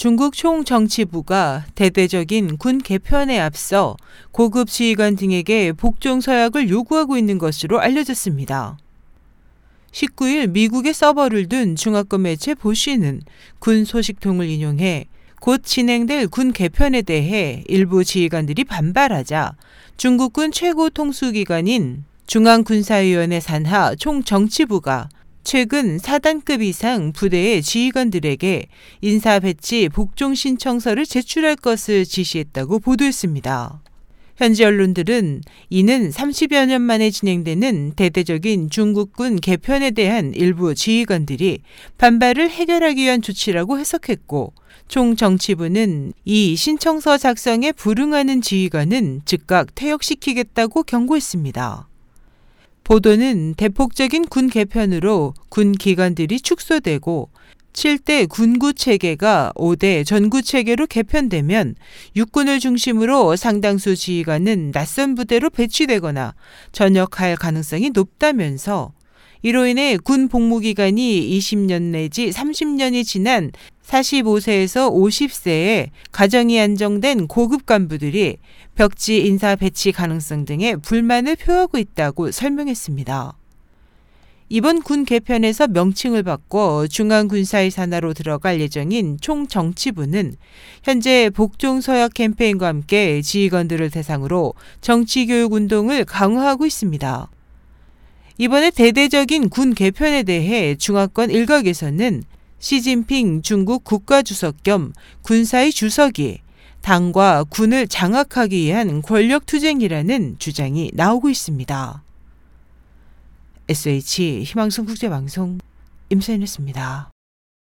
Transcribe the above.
중국 총정치부가 대대적인 군 개편에 앞서 고급 지휘관 등에게 복종 서약을 요구하고 있는 것으로 알려졌습니다. 19일 미국의 서버를 둔 중화권 매체 보쉬는 군 소식통을 인용해 곧 진행될 군 개편에 대해 일부 지휘관들이 반발하자 중국군 최고 통수기관인 중앙군사위원회 산하 총정치부가 최근 4단급 이상 부대의 지휘관들에게 인사 배치 복종 신청서를 제출할 것을 지시했다고 보도했습니다. 현지 언론들은 이는 30여 년 만에 진행되는 대대적인 중국군 개편에 대한 일부 지휘관들이 반발을 해결하기 위한 조치라고 해석했고 총 정치부는 이 신청서 작성에 불응하는 지휘관은 즉각 퇴역시키겠다고 경고했습니다. 보도는 대폭적인 군 개편으로 군 기관들이 축소되고 7대 군구 체계가 5대 전구 체계로 개편되면 육군을 중심으로 상당수 지휘관은 낯선 부대로 배치되거나 전역할 가능성이 높다면서 이로 인해 군 복무 기간이 20년 내지 30년이 지난 45세에서 50세의 가정이 안정된 고급 간부들이 벽지 인사 배치 가능성 등의 불만을 표하고 있다고 설명했습니다. 이번 군 개편에서 명칭을 바꿔 중앙군사의 산하로 들어갈 예정인 총정치부는 현재 복종서약 캠페인과 함께 지휘관들을 대상으로 정치교육 운동을 강화하고 있습니다. 이번에 대대적인 군 개편에 대해 중화권 일각에서는 시진핑 중국 국가주석 겸 군사의 주석이 당과 군을 장악하기 위한 권력투쟁이라는 주장이 나오고 있습니다. SH 희망성 국제방송 임소연이었습니다.